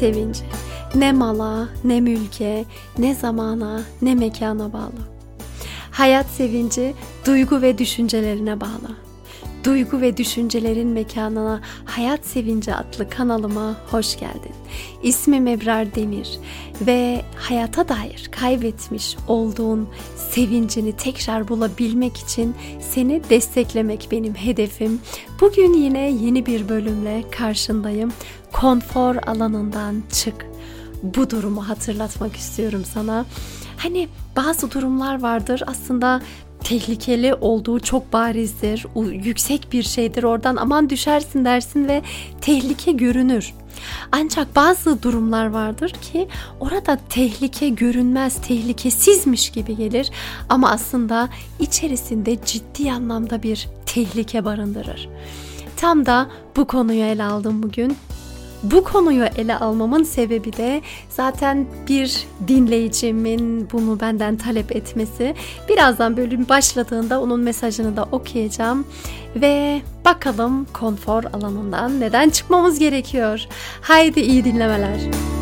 Sevinci ne mala, ne mülke, ne zamana, ne mekana bağlı. Hayat sevinci duygu ve düşüncelerine bağlı. Duygu ve düşüncelerin mekanına Hayat Sevinci adlı kanalıma hoş geldin. İsmim Ebrar Demir ve hayata dair kaybetmiş olduğun sevincini tekrar bulabilmek için seni desteklemek benim hedefim. Bugün yine yeni bir bölümle karşındayım. Konfor alanından çık. Bu durumu hatırlatmak istiyorum sana. Hani bazı durumlar vardır aslında tehlikeli olduğu çok barizdir. Yüksek bir şeydir. Oradan aman düşersin dersin ve tehlike görünür. Ancak bazı durumlar vardır ki orada tehlike görünmez, tehlikesizmiş gibi gelir ama aslında içerisinde ciddi anlamda bir tehlike barındırır. Tam da bu konuyu ele aldım bugün. Bu konuyu ele almamın sebebi de zaten bir dinleyicimin bunu benden talep etmesi. Birazdan bölüm başladığında onun mesajını da okuyacağım ve bakalım konfor alanından neden çıkmamız gerekiyor. Haydi iyi dinlemeler.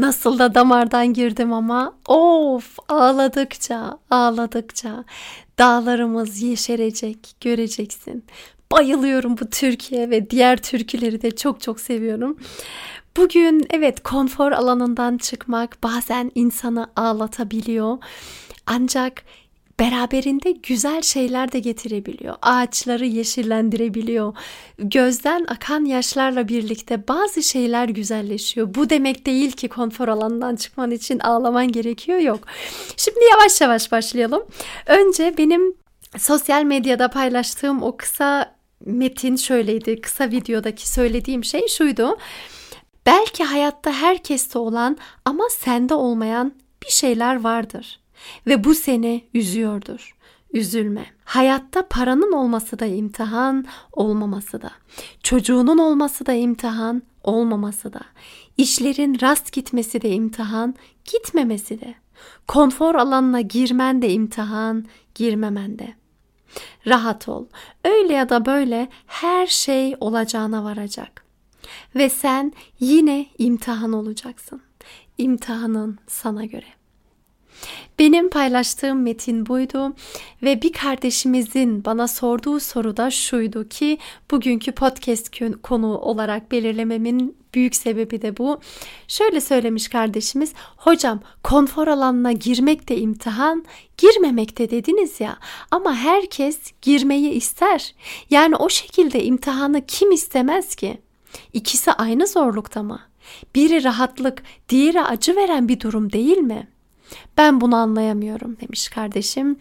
Nasıl da damardan girdim ama of ağladıkça ağladıkça dağlarımız yeşerecek göreceksin. Bayılıyorum bu Türkiye ve diğer türküleri de çok çok seviyorum. Bugün evet konfor alanından çıkmak bazen insanı ağlatabiliyor. Ancak beraberinde güzel şeyler de getirebiliyor. Ağaçları yeşillendirebiliyor. Gözden akan yaşlarla birlikte bazı şeyler güzelleşiyor. Bu demek değil ki konfor alanından çıkman için ağlaman gerekiyor yok. Şimdi yavaş yavaş başlayalım. Önce benim sosyal medyada paylaştığım o kısa metin şöyleydi. Kısa videodaki söylediğim şey şuydu. Belki hayatta herkeste olan ama sende olmayan bir şeyler vardır ve bu seni üzüyordur. Üzülme. Hayatta paranın olması da imtihan, olmaması da. Çocuğunun olması da imtihan, olmaması da. İşlerin rast gitmesi de imtihan, gitmemesi de. Konfor alanına girmen de imtihan, girmemen de. Rahat ol. Öyle ya da böyle her şey olacağına varacak. Ve sen yine imtihan olacaksın. İmtihanın sana göre. Benim paylaştığım metin buydu ve bir kardeşimizin bana sorduğu soru da şuydu ki bugünkü podcast konu olarak belirlememin büyük sebebi de bu. Şöyle söylemiş kardeşimiz, hocam konfor alanına girmek de imtihan, girmemek de dediniz ya ama herkes girmeyi ister. Yani o şekilde imtihanı kim istemez ki? İkisi aynı zorlukta mı? Biri rahatlık, diğeri acı veren bir durum değil mi?'' Ben bunu anlayamıyorum demiş kardeşim.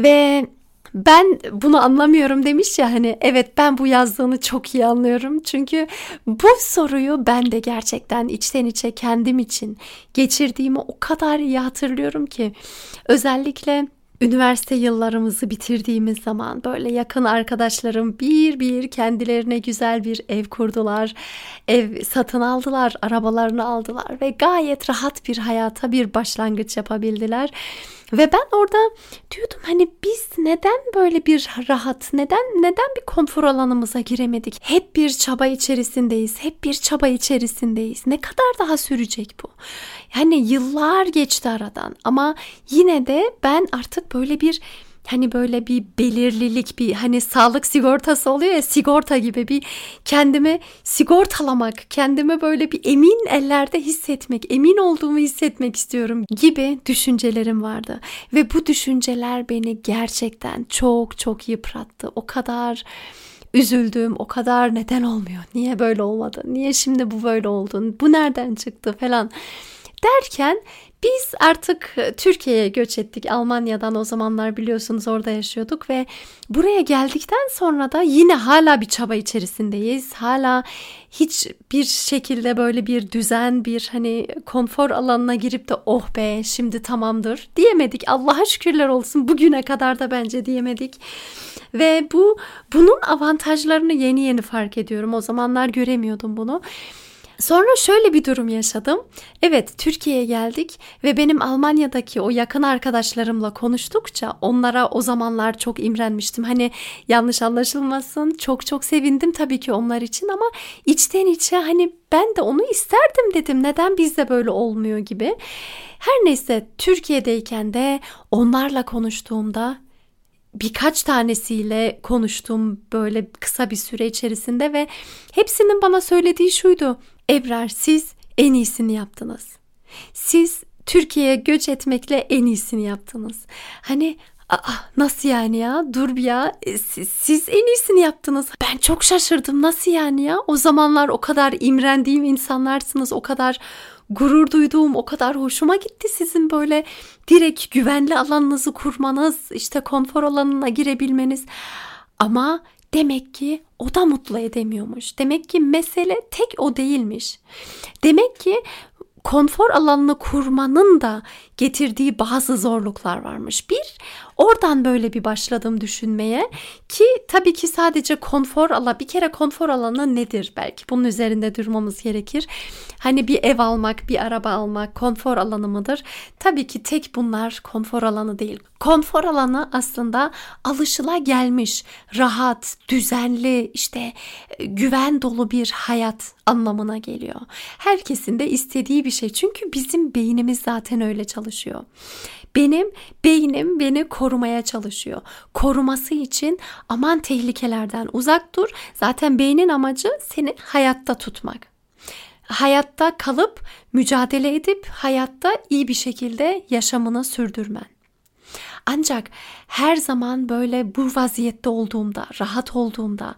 Ve ben bunu anlamıyorum demiş ya hani evet ben bu yazdığını çok iyi anlıyorum. Çünkü bu soruyu ben de gerçekten içten içe kendim için geçirdiğimi o kadar iyi hatırlıyorum ki özellikle üniversite yıllarımızı bitirdiğimiz zaman böyle yakın arkadaşlarım bir bir kendilerine güzel bir ev kurdular. Ev satın aldılar, arabalarını aldılar ve gayet rahat bir hayata bir başlangıç yapabildiler. Ve ben orada diyordum hani biz neden böyle bir rahat, neden neden bir konfor alanımıza giremedik? Hep bir çaba içerisindeyiz, hep bir çaba içerisindeyiz. Ne kadar daha sürecek bu? Yani yıllar geçti aradan ama yine de ben artık böyle bir hani böyle bir belirlilik bir hani sağlık sigortası oluyor ya sigorta gibi bir kendimi sigortalamak, kendimi böyle bir emin ellerde hissetmek, emin olduğumu hissetmek istiyorum gibi düşüncelerim vardı. Ve bu düşünceler beni gerçekten çok çok yıprattı. O kadar üzüldüm. O kadar neden olmuyor? Niye böyle olmadı? Niye şimdi bu böyle oldu? Bu nereden çıktı falan derken biz artık e, Türkiye'ye göç ettik. Almanya'dan o zamanlar biliyorsunuz orada yaşıyorduk ve buraya geldikten sonra da yine hala bir çaba içerisindeyiz. Hala hiç bir şekilde böyle bir düzen, bir hani konfor alanına girip de oh be şimdi tamamdır diyemedik. Allah'a şükürler olsun bugüne kadar da bence diyemedik. Ve bu bunun avantajlarını yeni yeni fark ediyorum. O zamanlar göremiyordum bunu. Sonra şöyle bir durum yaşadım. Evet Türkiye'ye geldik ve benim Almanya'daki o yakın arkadaşlarımla konuştukça onlara o zamanlar çok imrenmiştim. Hani yanlış anlaşılmasın çok çok sevindim tabii ki onlar için ama içten içe hani ben de onu isterdim dedim. Neden bizde böyle olmuyor gibi. Her neyse Türkiye'deyken de onlarla konuştuğumda birkaç tanesiyle konuştum böyle kısa bir süre içerisinde ve hepsinin bana söylediği şuydu. Ebrar siz en iyisini yaptınız. Siz Türkiye'ye göç etmekle en iyisini yaptınız. Hani Aa, nasıl yani ya? Dur bir ya. E, siz, siz en iyisini yaptınız. Ben çok şaşırdım. Nasıl yani ya? O zamanlar o kadar imrendiğim insanlarsınız. O kadar gurur duyduğum, o kadar hoşuma gitti sizin böyle direkt güvenli alanınızı kurmanız, işte konfor alanına girebilmeniz. Ama Demek ki o da mutlu edemiyormuş. Demek ki mesele tek o değilmiş. Demek ki konfor alanını kurmanın da getirdiği bazı zorluklar varmış. Bir, oradan böyle bir başladım düşünmeye ki tabii ki sadece konfor alanı, bir kere konfor alanı nedir belki bunun üzerinde durmamız gerekir. Hani bir ev almak, bir araba almak konfor alanı mıdır? Tabii ki tek bunlar konfor alanı değil. Konfor alanı aslında alışıla gelmiş, rahat, düzenli, işte e, güven dolu bir hayat anlamına geliyor. Herkesin de istediği bir şey. Çünkü bizim beynimiz zaten öyle çalışıyor. Benim beynim beni korumaya çalışıyor. Koruması için aman tehlikelerden uzak dur. Zaten beynin amacı seni hayatta tutmak hayatta kalıp mücadele edip hayatta iyi bir şekilde yaşamını sürdürmen. Ancak her zaman böyle bu vaziyette olduğumda, rahat olduğumda,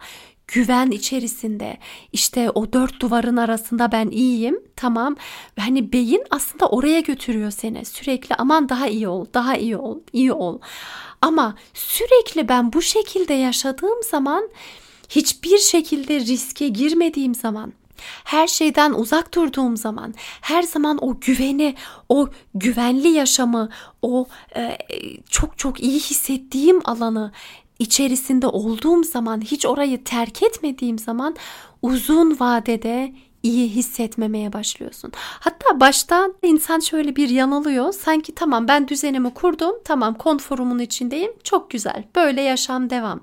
güven içerisinde. İşte o dört duvarın arasında ben iyiyim tamam. Hani beyin aslında oraya götürüyor seni. Sürekli aman daha iyi ol daha iyi ol iyi ol. Ama sürekli ben bu şekilde yaşadığım zaman hiçbir şekilde riske girmediğim zaman her şeyden uzak durduğum zaman, her zaman o güveni, o güvenli yaşamı, o e, çok çok iyi hissettiğim alanı içerisinde olduğum zaman, hiç orayı terk etmediğim zaman uzun vadede iyi hissetmemeye başlıyorsun. Hatta başta insan şöyle bir yanılıyor. Sanki tamam ben düzenimi kurdum, tamam konforumun içindeyim, çok güzel. Böyle yaşam devam.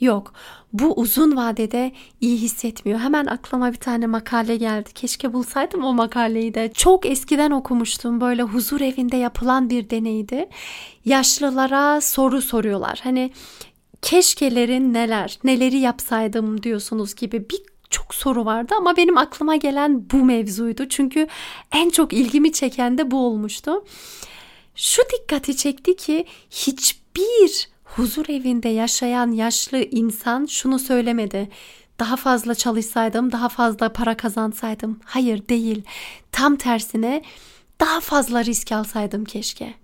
Yok. Bu uzun vadede iyi hissetmiyor. Hemen aklıma bir tane makale geldi. Keşke bulsaydım o makaleyi de. Çok eskiden okumuştum. Böyle huzur evinde yapılan bir deneydi. Yaşlılara soru soruyorlar. Hani keşkelerin neler, neleri yapsaydım diyorsunuz gibi bir çok soru vardı ama benim aklıma gelen bu mevzuydu. Çünkü en çok ilgimi çeken de bu olmuştu. Şu dikkati çekti ki hiçbir huzur evinde yaşayan yaşlı insan şunu söylemedi. Daha fazla çalışsaydım, daha fazla para kazansaydım. Hayır değil. Tam tersine daha fazla risk alsaydım keşke.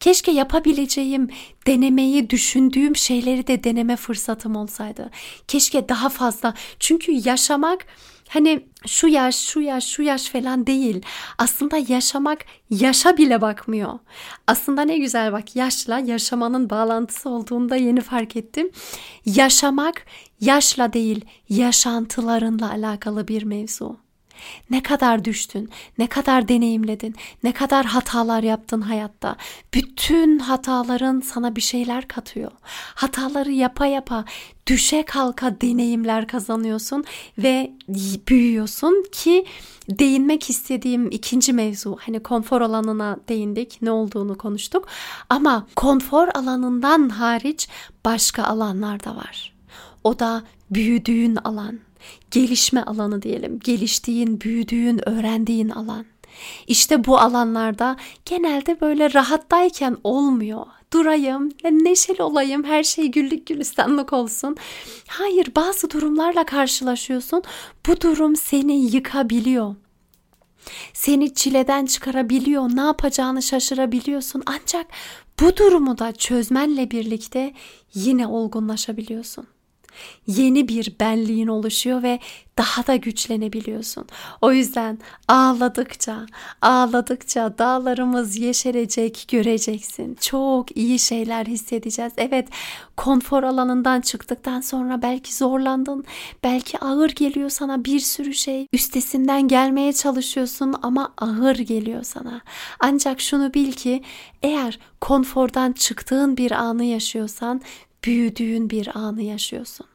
Keşke yapabileceğim, denemeyi düşündüğüm şeyleri de deneme fırsatım olsaydı. Keşke daha fazla. Çünkü yaşamak Hani şu yaş, şu yaş, şu yaş falan değil. Aslında yaşamak yaşa bile bakmıyor. Aslında ne güzel bak yaşla yaşamanın bağlantısı olduğunu da yeni fark ettim. Yaşamak yaşla değil, yaşantılarınla alakalı bir mevzu. Ne kadar düştün, ne kadar deneyimledin, ne kadar hatalar yaptın hayatta. Bütün hataların sana bir şeyler katıyor. Hataları yapa yapa düşe kalka deneyimler kazanıyorsun ve büyüyorsun ki değinmek istediğim ikinci mevzu hani konfor alanına değindik ne olduğunu konuştuk ama konfor alanından hariç başka alanlar da var. O da büyüdüğün alan gelişme alanı diyelim. Geliştiğin, büyüdüğün, öğrendiğin alan. İşte bu alanlarda genelde böyle rahattayken olmuyor. Durayım, neşeli olayım, her şey güllük gülistanlık olsun. Hayır, bazı durumlarla karşılaşıyorsun. Bu durum seni yıkabiliyor. Seni çileden çıkarabiliyor, ne yapacağını şaşırabiliyorsun. Ancak bu durumu da çözmenle birlikte yine olgunlaşabiliyorsun yeni bir benliğin oluşuyor ve daha da güçlenebiliyorsun. O yüzden ağladıkça, ağladıkça dağlarımız yeşerecek, göreceksin. Çok iyi şeyler hissedeceğiz. Evet, konfor alanından çıktıktan sonra belki zorlandın, belki ağır geliyor sana bir sürü şey. Üstesinden gelmeye çalışıyorsun ama ağır geliyor sana. Ancak şunu bil ki eğer konfordan çıktığın bir anı yaşıyorsan büyüdüğün bir anı yaşıyorsun.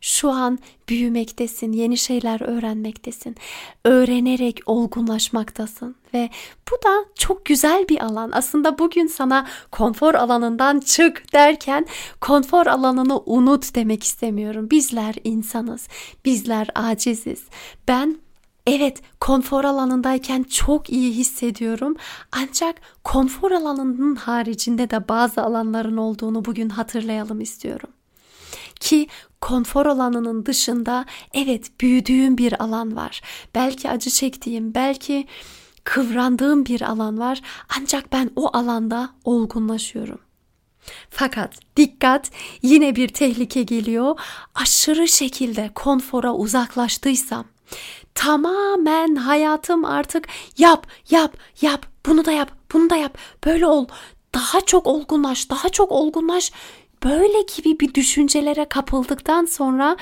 Şu an büyümektesin, yeni şeyler öğrenmektesin. Öğrenerek olgunlaşmaktasın ve bu da çok güzel bir alan. Aslında bugün sana konfor alanından çık derken konfor alanını unut demek istemiyorum. Bizler insanız. Bizler aciziz. Ben Evet, konfor alanındayken çok iyi hissediyorum. Ancak konfor alanının haricinde de bazı alanların olduğunu bugün hatırlayalım istiyorum. Ki konfor alanının dışında evet büyüdüğüm bir alan var. Belki acı çektiğim, belki kıvrandığım bir alan var. Ancak ben o alanda olgunlaşıyorum. Fakat dikkat yine bir tehlike geliyor. Aşırı şekilde konfora uzaklaştıysam tamamen hayatım artık yap yap yap bunu da yap bunu da yap böyle ol daha çok olgunlaş daha çok olgunlaş böyle gibi bir düşüncelere kapıldıktan sonra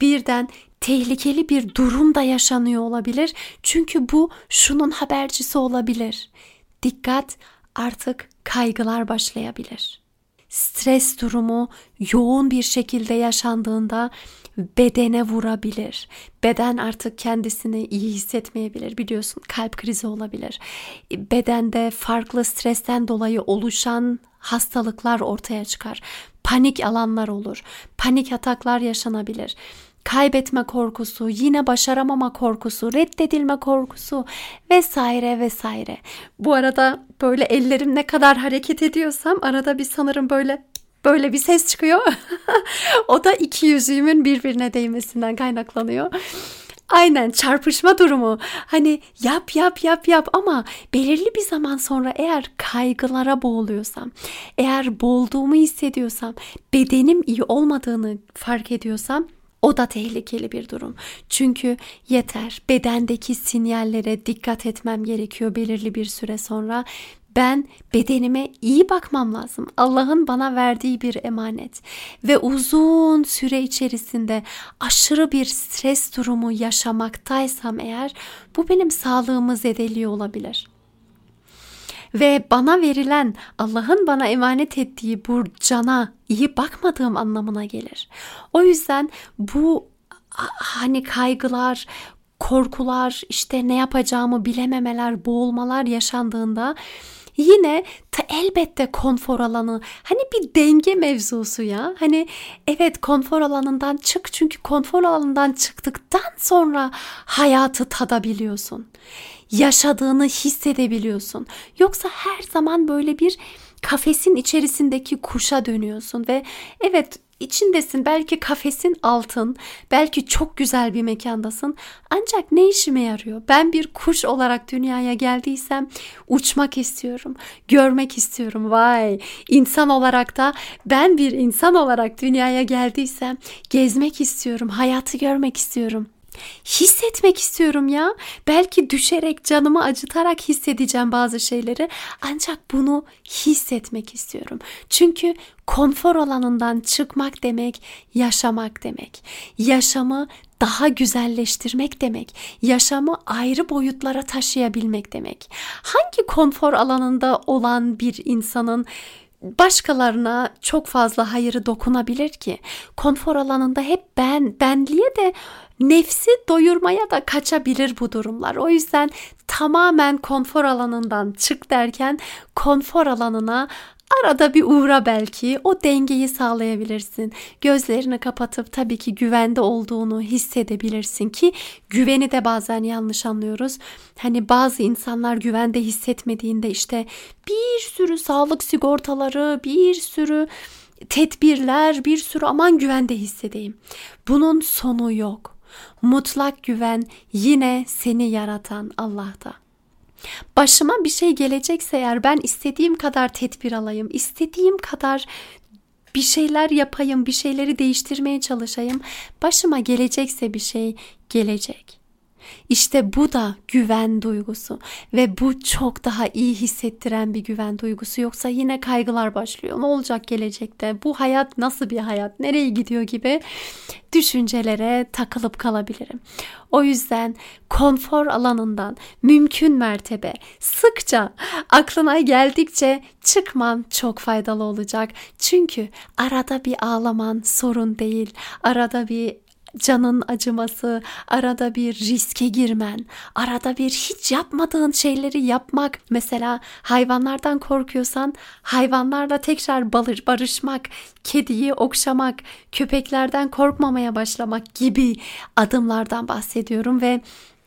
birden tehlikeli bir durum da yaşanıyor olabilir. Çünkü bu şunun habercisi olabilir. Dikkat artık kaygılar başlayabilir. Stres durumu yoğun bir şekilde yaşandığında bedene vurabilir. Beden artık kendisini iyi hissetmeyebilir. Biliyorsun kalp krizi olabilir. Bedende farklı stresten dolayı oluşan hastalıklar ortaya çıkar. Panik alanlar olur. Panik ataklar yaşanabilir kaybetme korkusu, yine başaramama korkusu, reddedilme korkusu vesaire vesaire. Bu arada böyle ellerim ne kadar hareket ediyorsam arada bir sanırım böyle böyle bir ses çıkıyor. o da iki yüzüğümün birbirine değmesinden kaynaklanıyor. Aynen çarpışma durumu. Hani yap yap yap yap ama belirli bir zaman sonra eğer kaygılara boğuluyorsam, eğer boğulduğumu hissediyorsam, bedenim iyi olmadığını fark ediyorsam o da tehlikeli bir durum. Çünkü yeter bedendeki sinyallere dikkat etmem gerekiyor belirli bir süre sonra ben bedenime iyi bakmam lazım. Allah'ın bana verdiği bir emanet ve uzun süre içerisinde aşırı bir stres durumu yaşamaktaysam eğer bu benim sağlığımı zedeliyor olabilir. Ve bana verilen Allah'ın bana emanet ettiği bu cana iyi bakmadığım anlamına gelir. O yüzden bu hani kaygılar, korkular, işte ne yapacağımı bilememeler, boğulmalar yaşandığında yine ta elbette konfor alanı. Hani bir denge mevzusu ya. Hani evet konfor alanından çık. Çünkü konfor alanından çıktıktan sonra hayatı tadabiliyorsun. Yaşadığını hissedebiliyorsun. Yoksa her zaman böyle bir kafesin içerisindeki kuşa dönüyorsun ve evet içindesin. Belki kafesin altın, belki çok güzel bir mekandasın. Ancak ne işime yarıyor? Ben bir kuş olarak dünyaya geldiysem uçmak istiyorum, görmek istiyorum. Vay! İnsan olarak da ben bir insan olarak dünyaya geldiysem gezmek istiyorum, hayatı görmek istiyorum. Hissetmek istiyorum ya. Belki düşerek, canımı acıtarak hissedeceğim bazı şeyleri. Ancak bunu hissetmek istiyorum. Çünkü konfor alanından çıkmak demek yaşamak demek. Yaşamı daha güzelleştirmek demek. Yaşamı ayrı boyutlara taşıyabilmek demek. Hangi konfor alanında olan bir insanın başkalarına çok fazla hayırı dokunabilir ki? Konfor alanında hep ben, benliğe de nefsi doyurmaya da kaçabilir bu durumlar. O yüzden tamamen konfor alanından çık derken konfor alanına Arada bir uğra belki o dengeyi sağlayabilirsin. Gözlerini kapatıp tabii ki güvende olduğunu hissedebilirsin ki güveni de bazen yanlış anlıyoruz. Hani bazı insanlar güvende hissetmediğinde işte bir sürü sağlık sigortaları, bir sürü tedbirler, bir sürü aman güvende hissedeyim. Bunun sonu yok. Mutlak güven yine seni yaratan Allah'ta. Başıma bir şey gelecekse eğer ben istediğim kadar tedbir alayım, istediğim kadar bir şeyler yapayım, bir şeyleri değiştirmeye çalışayım. Başıma gelecekse bir şey gelecek. İşte bu da güven duygusu ve bu çok daha iyi hissettiren bir güven duygusu yoksa yine kaygılar başlıyor. Ne olacak gelecekte? Bu hayat nasıl bir hayat? Nereye gidiyor gibi düşüncelere takılıp kalabilirim. O yüzden konfor alanından mümkün mertebe sıkça aklına geldikçe çıkman çok faydalı olacak. Çünkü arada bir ağlaman sorun değil. Arada bir canın acıması, arada bir riske girmen, arada bir hiç yapmadığın şeyleri yapmak. Mesela hayvanlardan korkuyorsan hayvanlarla tekrar balır, barışmak, kediyi okşamak, köpeklerden korkmamaya başlamak gibi adımlardan bahsediyorum ve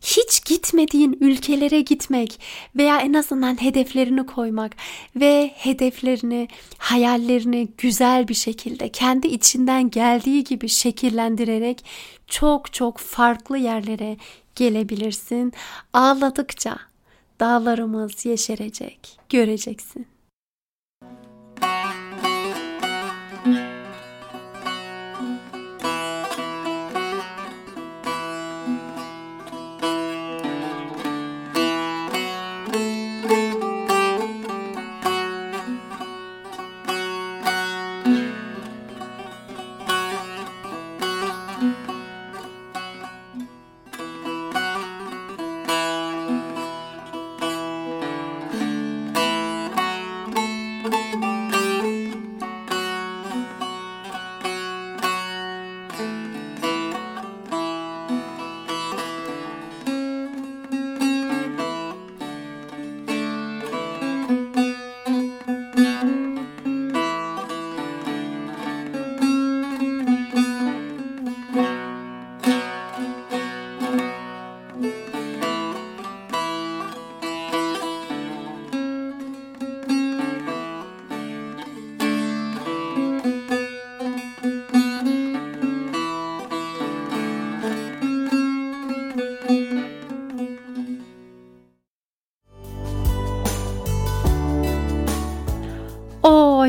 hiç gitmediğin ülkelere gitmek veya en azından hedeflerini koymak ve hedeflerini, hayallerini güzel bir şekilde kendi içinden geldiği gibi şekillendirerek çok çok farklı yerlere gelebilirsin. Ağladıkça dağlarımız yeşerecek, göreceksin.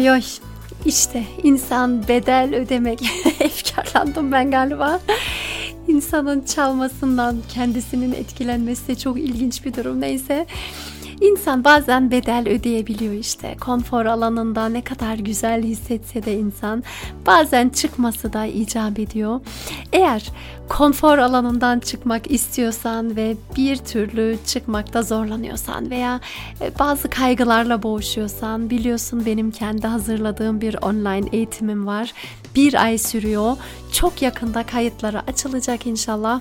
Oy oy. İşte insan bedel ödemek. Efkarlandım ben galiba. İnsanın çalmasından kendisinin etkilenmesi çok ilginç bir durum. Neyse. İnsan bazen bedel ödeyebiliyor işte. Konfor alanında ne kadar güzel hissetse de insan bazen çıkması da icap ediyor. Eğer konfor alanından çıkmak istiyorsan ve bir türlü çıkmakta zorlanıyorsan veya e, bazı kaygılarla boğuşuyorsan biliyorsun benim kendi hazırladığım bir online eğitimim var. Bir ay sürüyor. Çok yakında kayıtları açılacak inşallah.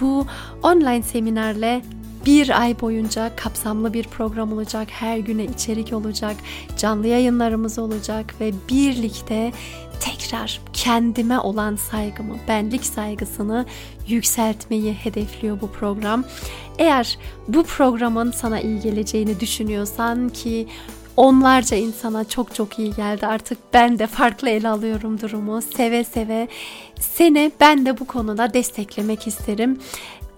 Bu online seminerle bir ay boyunca kapsamlı bir program olacak. Her güne içerik olacak. Canlı yayınlarımız olacak ve birlikte tekrar kendime olan saygımı, benlik saygısını yükseltmeyi hedefliyor bu program. Eğer bu programın sana iyi geleceğini düşünüyorsan ki onlarca insana çok çok iyi geldi. Artık ben de farklı ele alıyorum durumu. Seve seve seni ben de bu konuda desteklemek isterim.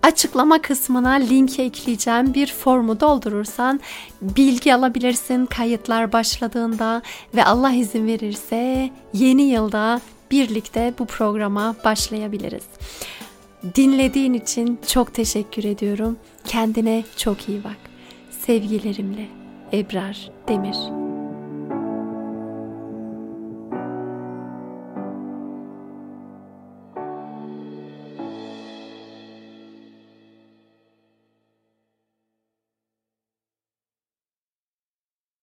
Açıklama kısmına linki ekleyeceğim bir formu doldurursan bilgi alabilirsin kayıtlar başladığında ve Allah izin verirse yeni yılda birlikte bu programa başlayabiliriz. Dinlediğin için çok teşekkür ediyorum. Kendine çok iyi bak. Sevgilerimle Ebrar Demir.